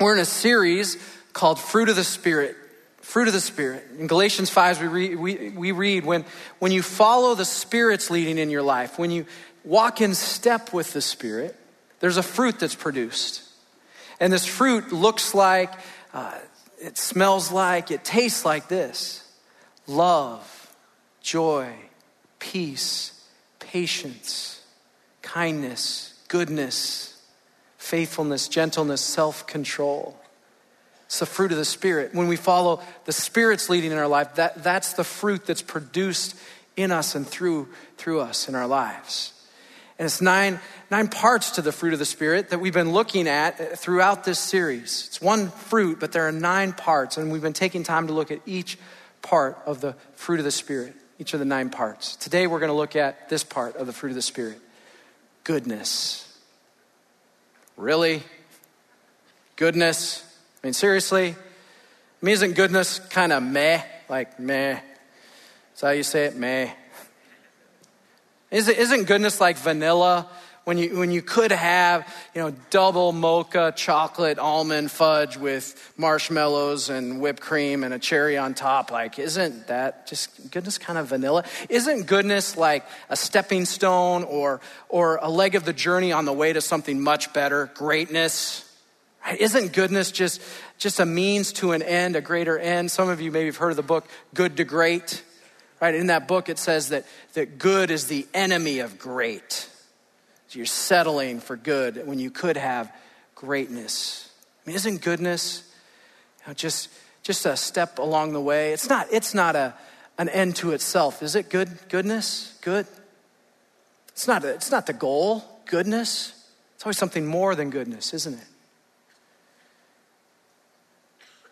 We're in a series called Fruit of the Spirit. Fruit of the Spirit. In Galatians 5, we read, we, we read when, when you follow the Spirit's leading in your life, when you walk in step with the Spirit, there's a fruit that's produced. And this fruit looks like, uh, it smells like, it tastes like this love, joy, peace, patience, kindness, goodness, faithfulness, gentleness, self control. It's the fruit of the Spirit. When we follow the Spirit's leading in our life, that, that's the fruit that's produced in us and through, through us in our lives. And it's nine, nine parts to the fruit of the Spirit that we've been looking at throughout this series. It's one fruit, but there are nine parts, and we've been taking time to look at each part of the fruit of the Spirit, each of the nine parts. Today we're going to look at this part of the fruit of the Spirit goodness. Really? Goodness? I mean, seriously? I mean, isn't goodness kind of meh? Like meh? Is how you say it? Meh. Isn't goodness like vanilla? When you, when you could have, you know, double mocha chocolate almond fudge with marshmallows and whipped cream and a cherry on top, like, isn't that just goodness kind of vanilla? Isn't goodness like a stepping stone or, or a leg of the journey on the way to something much better? Greatness? Right? Isn't goodness just, just a means to an end, a greater end? Some of you maybe have heard of the book Good to Great. Right? In that book, it says that, that good is the enemy of great. So you're settling for good when you could have greatness. I mean, isn't goodness you know, just, just a step along the way? It's not, it's not a, an end to itself. Is it good goodness? Good? It's not, it's not the goal, goodness. It's always something more than goodness, isn't it?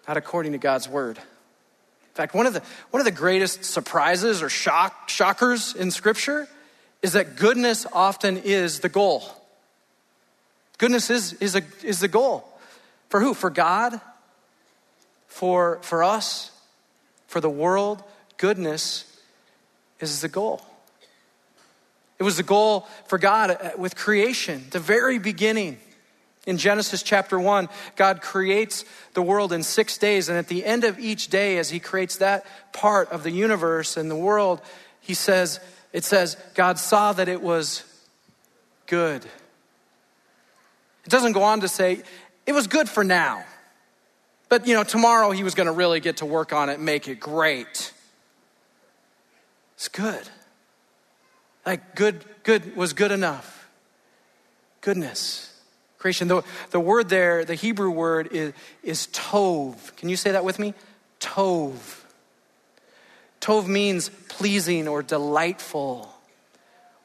not according to God's word. In fact, one of the, one of the greatest surprises or shock, shockers in Scripture is that goodness often is the goal. Goodness is, is, a, is the goal. For who? For God? For, for us? For the world? Goodness is the goal. It was the goal for God with creation, the very beginning. In Genesis chapter 1, God creates the world in six days, and at the end of each day, as He creates that part of the universe and the world, He says, it says, God saw that it was good. It doesn't go on to say, it was good for now. But, you know, tomorrow he was going to really get to work on it make it great. It's good. Like, good, good was good enough. Goodness. Creation. The, the word there, the Hebrew word is, is tov. Can you say that with me? Tov. Tov means pleasing or delightful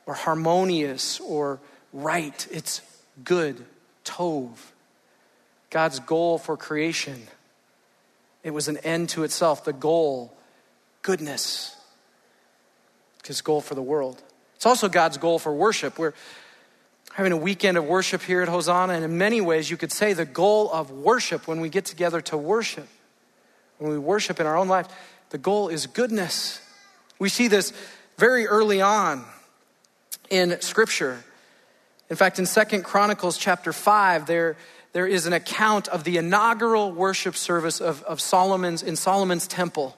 or harmonious or right. It's good. Tov. God's goal for creation. It was an end to itself. The goal, goodness. His goal for the world. It's also God's goal for worship. We're having a weekend of worship here at Hosanna, and in many ways, you could say the goal of worship when we get together to worship, when we worship in our own life, the goal is goodness. We see this very early on in Scripture. In fact, in Second Chronicles chapter 5, there, there is an account of the inaugural worship service of, of Solomon's in Solomon's temple.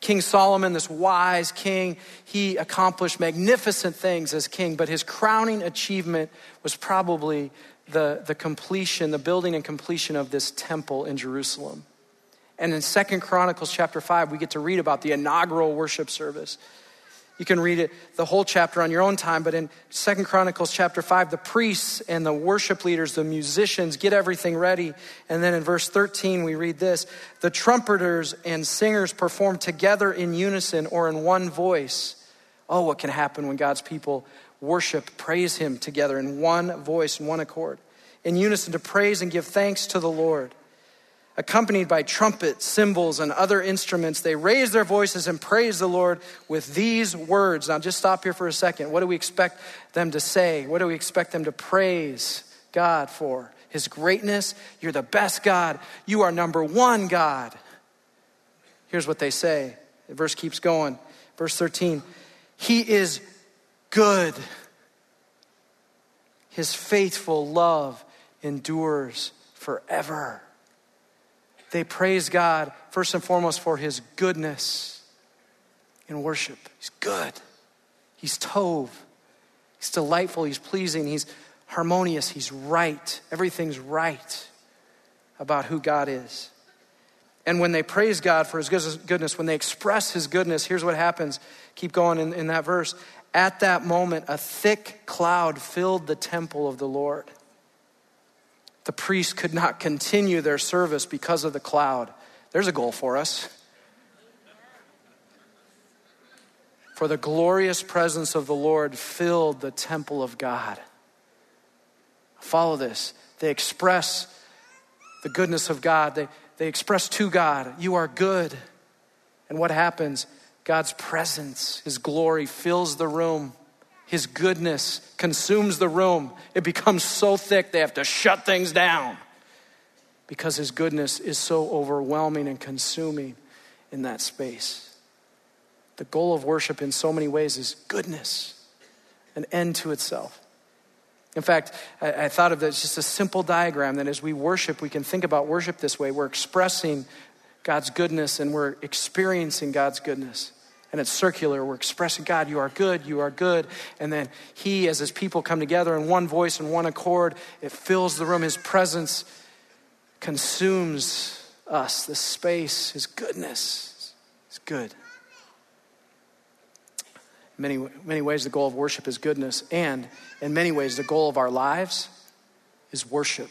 King Solomon, this wise king, he accomplished magnificent things as king, but his crowning achievement was probably the, the completion, the building and completion of this temple in Jerusalem. And in Second Chronicles chapter 5, we get to read about the inaugural worship service. You can read it, the whole chapter on your own time, but in Second Chronicles chapter 5, the priests and the worship leaders, the musicians, get everything ready. And then in verse 13, we read this the trumpeters and singers perform together in unison or in one voice. Oh, what can happen when God's people worship, praise Him together in one voice, in one accord, in unison to praise and give thanks to the Lord accompanied by trumpets, cymbals, and other instruments, they raise their voices and praise the Lord with these words. Now, just stop here for a second. What do we expect them to say? What do we expect them to praise God for? His greatness. You're the best God. You are number one God. Here's what they say. The verse keeps going. Verse 13 He is good. His faithful love endures forever. They praise God first and foremost for his goodness in worship. He's good. He's tov. He's delightful. He's pleasing. He's harmonious. He's right. Everything's right about who God is. And when they praise God for his goodness, when they express his goodness, here's what happens. Keep going in, in that verse. At that moment, a thick cloud filled the temple of the Lord. The priests could not continue their service because of the cloud. There's a goal for us. For the glorious presence of the Lord filled the temple of God. Follow this. They express the goodness of God. They, they express to God, You are good. And what happens? God's presence, His glory fills the room. His goodness consumes the room. It becomes so thick they have to shut things down because His goodness is so overwhelming and consuming in that space. The goal of worship in so many ways is goodness, an end to itself. In fact, I, I thought of this just a simple diagram that as we worship, we can think about worship this way. We're expressing God's goodness and we're experiencing God's goodness and it's circular. We're expressing, God, you are good, you are good. And then He, as His people come together in one voice and one accord, it fills the room. His presence consumes us, the space, His goodness is good. In many, many ways, the goal of worship is goodness, and in many ways, the goal of our lives is worship.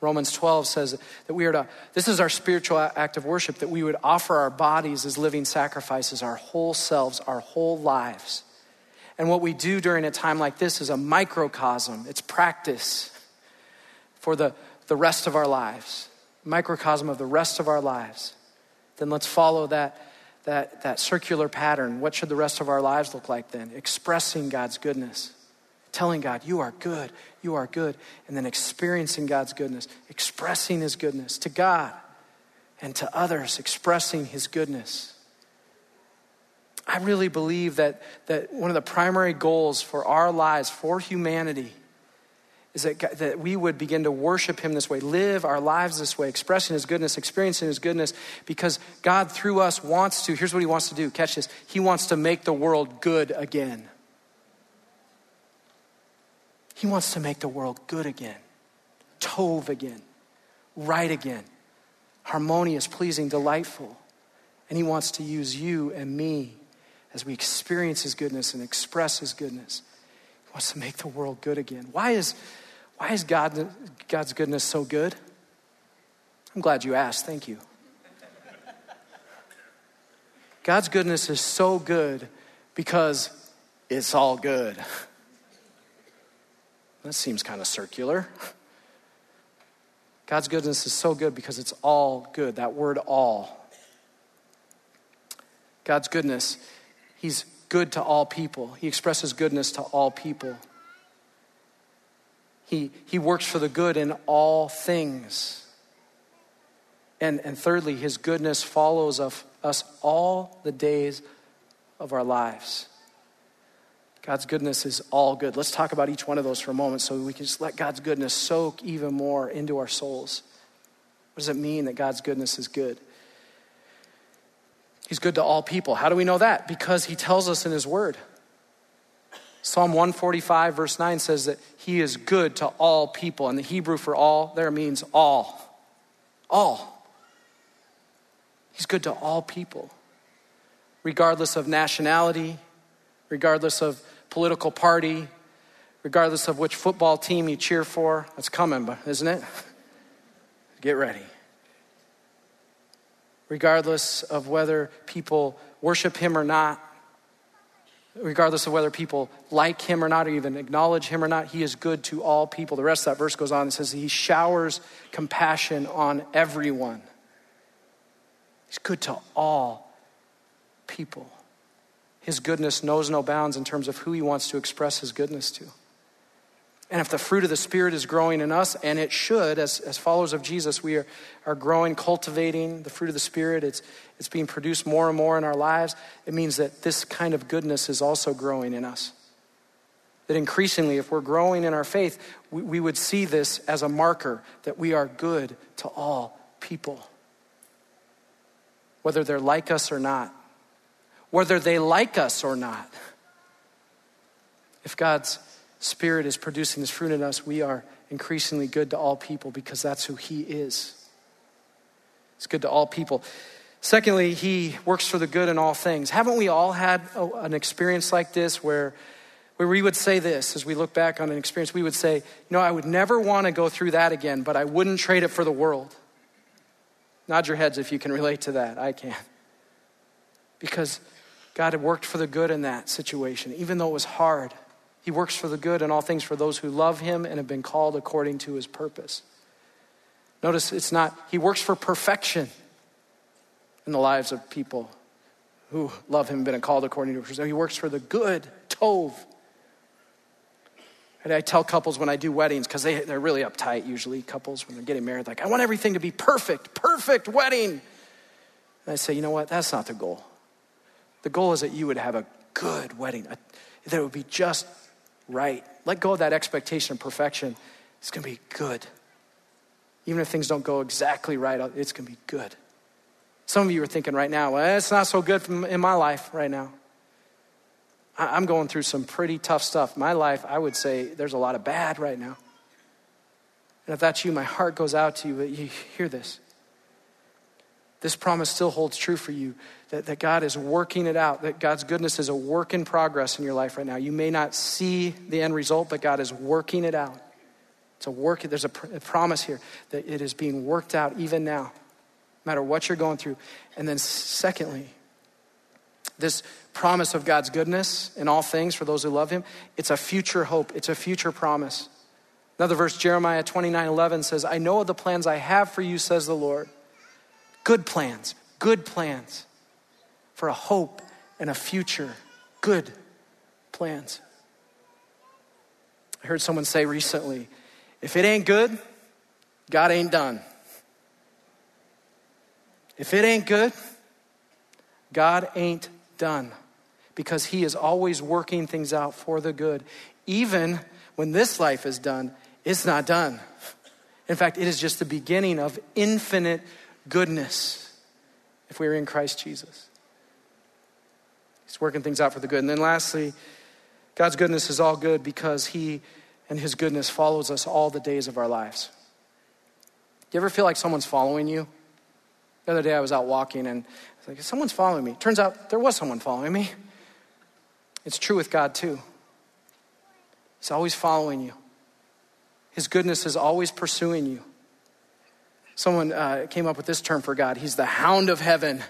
Romans 12 says that we are to, this is our spiritual act of worship, that we would offer our bodies as living sacrifices, our whole selves, our whole lives. And what we do during a time like this is a microcosm, it's practice for the, the rest of our lives, microcosm of the rest of our lives. Then let's follow that, that, that circular pattern. What should the rest of our lives look like then? Expressing God's goodness telling God, You are good, you are good, and then experiencing God's goodness, expressing His goodness to God and to others, expressing His goodness. I really believe that, that one of the primary goals for our lives, for humanity, is that, that we would begin to worship Him this way, live our lives this way, expressing His goodness, experiencing His goodness, because God through us wants to, here's what He wants to do catch this, He wants to make the world good again. He wants to make the world good again, tov again, right again, harmonious, pleasing, delightful. And He wants to use you and me as we experience His goodness and express His goodness. He wants to make the world good again. Why is, why is God, God's goodness so good? I'm glad you asked. Thank you. God's goodness is so good because it's all good. That seems kind of circular. God's goodness is so good because it's all good. That word all. God's goodness, He's good to all people. He expresses goodness to all people. He, he works for the good in all things. And, and thirdly, His goodness follows of us all the days of our lives. God's goodness is all good. Let's talk about each one of those for a moment so we can just let God's goodness soak even more into our souls. What does it mean that God's goodness is good? He's good to all people. How do we know that? Because he tells us in his word. Psalm 145, verse 9 says that he is good to all people. And the Hebrew for all there means all. All. He's good to all people, regardless of nationality, regardless of political party, regardless of which football team you cheer for. That's coming, isn't it? Get ready. Regardless of whether people worship him or not, regardless of whether people like him or not, or even acknowledge him or not, he is good to all people. The rest of that verse goes on and says he showers compassion on everyone. He's good to all people. His goodness knows no bounds in terms of who he wants to express his goodness to. And if the fruit of the Spirit is growing in us, and it should, as, as followers of Jesus, we are, are growing, cultivating the fruit of the Spirit, it's, it's being produced more and more in our lives, it means that this kind of goodness is also growing in us. that increasingly, if we're growing in our faith, we, we would see this as a marker that we are good to all people, whether they're like us or not, whether they like us or not. If God's Spirit is producing this fruit in us, we are increasingly good to all people because that's who He is. It's good to all people. Secondly, He works for the good in all things. Haven't we all had a, an experience like this where, where we would say this as we look back on an experience? We would say, know, I would never want to go through that again, but I wouldn't trade it for the world. Nod your heads if you can relate to that. I can. Because God had worked for the good in that situation, even though it was hard. He works for the good in all things for those who love him and have been called according to his purpose. Notice it's not, he works for perfection in the lives of people who love him and been called according to his purpose. He works for the good, tov. And I tell couples when I do weddings, because they, they're really uptight usually, couples when they're getting married, like, I want everything to be perfect, perfect wedding. And I say, you know what? That's not the goal. The goal is that you would have a good wedding, that it would be just right. Let go of that expectation of perfection. It's going to be good. Even if things don't go exactly right, it's going to be good. Some of you are thinking right now, well, it's not so good in my life right now. I'm going through some pretty tough stuff. My life, I would say, there's a lot of bad right now. And if that's you, my heart goes out to you, but you hear this. This promise still holds true for you that, that God is working it out, that God's goodness is a work in progress in your life right now. You may not see the end result, but God is working it out. It's a work, there's a, pr- a promise here that it is being worked out even now, no matter what you're going through. And then, secondly, this promise of God's goodness in all things for those who love Him, it's a future hope, it's a future promise. Another verse, Jeremiah 29 11 says, I know of the plans I have for you, says the Lord. Good plans, good plans for a hope and a future. Good plans. I heard someone say recently if it ain't good, God ain't done. If it ain't good, God ain't done because He is always working things out for the good. Even when this life is done, it's not done. In fact, it is just the beginning of infinite goodness if we're in Christ Jesus. He's working things out for the good. And then lastly, God's goodness is all good because He and His goodness follows us all the days of our lives. Do you ever feel like someone's following you? The other day I was out walking and I was like, someone's following me. Turns out there was someone following me. It's true with God too. He's always following you. His goodness is always pursuing you. Someone uh, came up with this term for God. He's the hound of heaven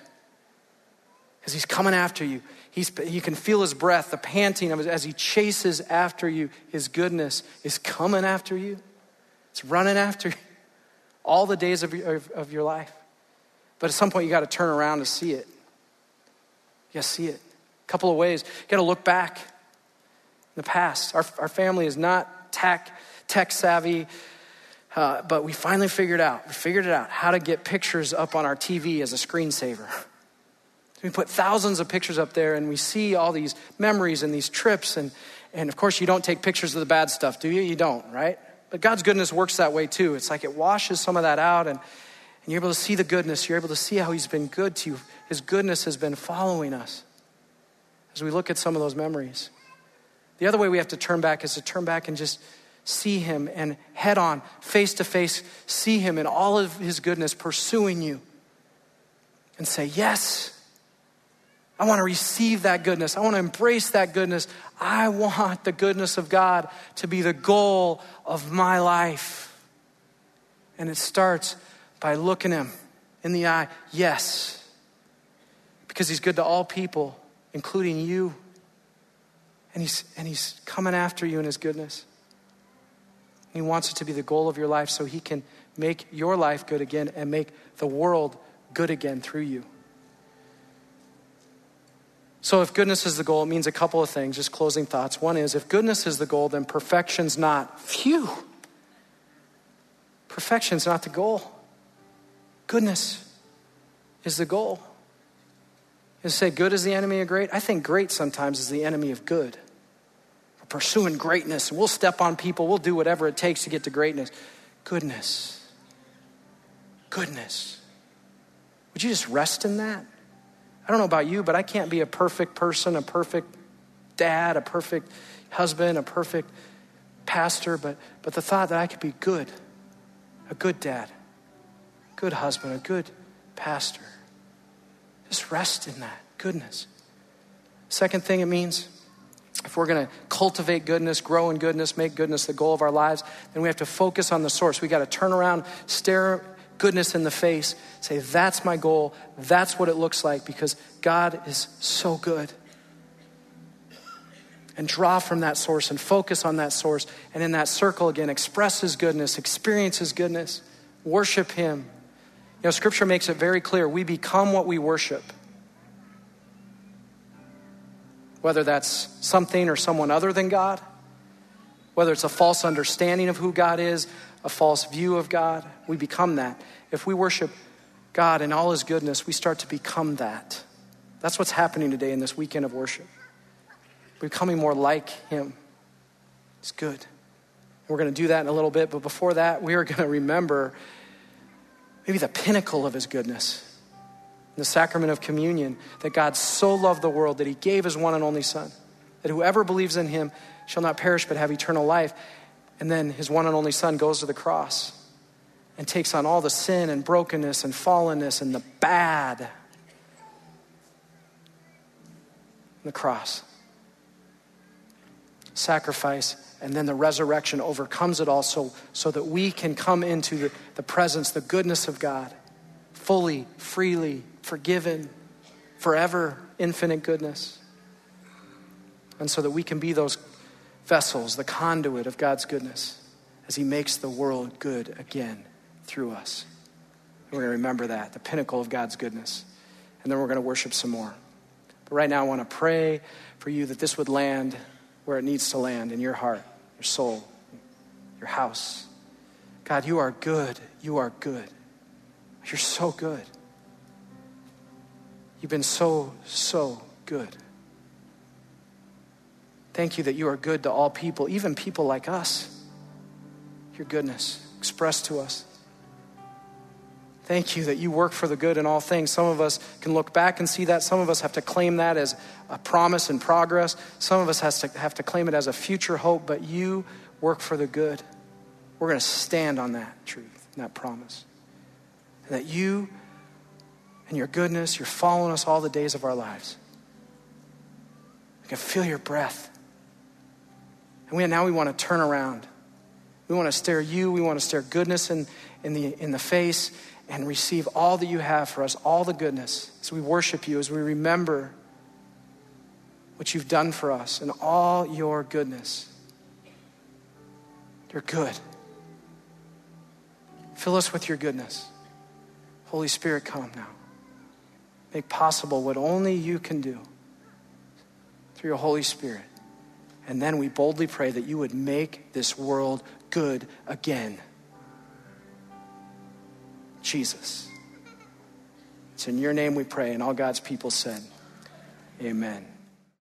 because he's coming after you. He's, you can feel his breath, the panting of it as he chases after you. His goodness is coming after you, it's running after you all the days of your, of, of your life. But at some point, you got to turn around to see it. You got to see it. A couple of ways. You got to look back in the past. Our, our family is not tech, tech savvy. Uh, but we finally figured out, we figured it out, how to get pictures up on our TV as a screensaver. We put thousands of pictures up there and we see all these memories and these trips. And, and of course, you don't take pictures of the bad stuff, do you? You don't, right? But God's goodness works that way too. It's like it washes some of that out and, and you're able to see the goodness. You're able to see how He's been good to you. His goodness has been following us as we look at some of those memories. The other way we have to turn back is to turn back and just see Him and head on, face to face, see Him in all of His goodness pursuing you and say, Yes. I want to receive that goodness. I want to embrace that goodness. I want the goodness of God to be the goal of my life. And it starts by looking Him in the eye. Yes. Because He's good to all people, including you. And He's, and he's coming after you in His goodness. He wants it to be the goal of your life so He can make your life good again and make the world good again through you. So, if goodness is the goal, it means a couple of things, just closing thoughts. One is if goodness is the goal, then perfection's not. Phew. Perfection's not the goal. Goodness is the goal. You say good is the enemy of great? I think great sometimes is the enemy of good. Pursuing greatness. We'll step on people, we'll do whatever it takes to get to greatness. Goodness. Goodness. Would you just rest in that? I don't know about you, but I can't be a perfect person, a perfect dad, a perfect husband, a perfect pastor, but, but the thought that I could be good, a good dad, good husband, a good pastor. Just rest in that goodness. Second thing it means, if we're going to cultivate goodness, grow in goodness, make goodness the goal of our lives, then we have to focus on the source. We got to turn around, stare goodness in the face, say, That's my goal. That's what it looks like because God is so good. And draw from that source and focus on that source. And in that circle again, express His goodness, experience His goodness, worship Him. You know, Scripture makes it very clear we become what we worship. Whether that's something or someone other than God, whether it's a false understanding of who God is, a false view of God, we become that. If we worship God in all His goodness, we start to become that. That's what's happening today in this weekend of worship. We're becoming more like Him. It's good. We're going to do that in a little bit, but before that, we are going to remember maybe the pinnacle of His goodness the sacrament of communion that God so loved the world that He gave His one and only Son, that whoever believes in Him shall not perish but have eternal life. And then his one and only son goes to the cross and takes on all the sin and brokenness and fallenness and the bad. The cross. Sacrifice and then the resurrection overcomes it all so, so that we can come into the, the presence, the goodness of God, fully, freely, forgiven, forever, infinite goodness. And so that we can be those vessels, the conduit of God's goodness as He makes the world good again through us. And we're going to remember that, the pinnacle of God's goodness. And then we're going to worship some more. But right now, I want to pray for you that this would land where it needs to land in your heart, your soul, your house. God, you are good. You are good. You're so good. You've been so, so good. Thank you that you are good to all people, even people like us. Your goodness expressed to us. Thank you that you work for the good in all things. Some of us can look back and see that. Some of us have to claim that as a promise and progress. Some of us has to have to claim it as a future hope, but you work for the good. We're going to stand on that truth that promise. And that you and your goodness, you're following us all the days of our lives. I can feel your breath. And we, now we want to turn around. We want to stare you, we want to stare goodness in, in, the, in the face and receive all that you have for us, all the goodness. As we worship you, as we remember what you've done for us and all your goodness. You're good. Fill us with your goodness. Holy Spirit, come now. Make possible what only you can do through your Holy Spirit. And then we boldly pray that you would make this world good again. Jesus. It's in your name we pray, and all God's people said, Amen.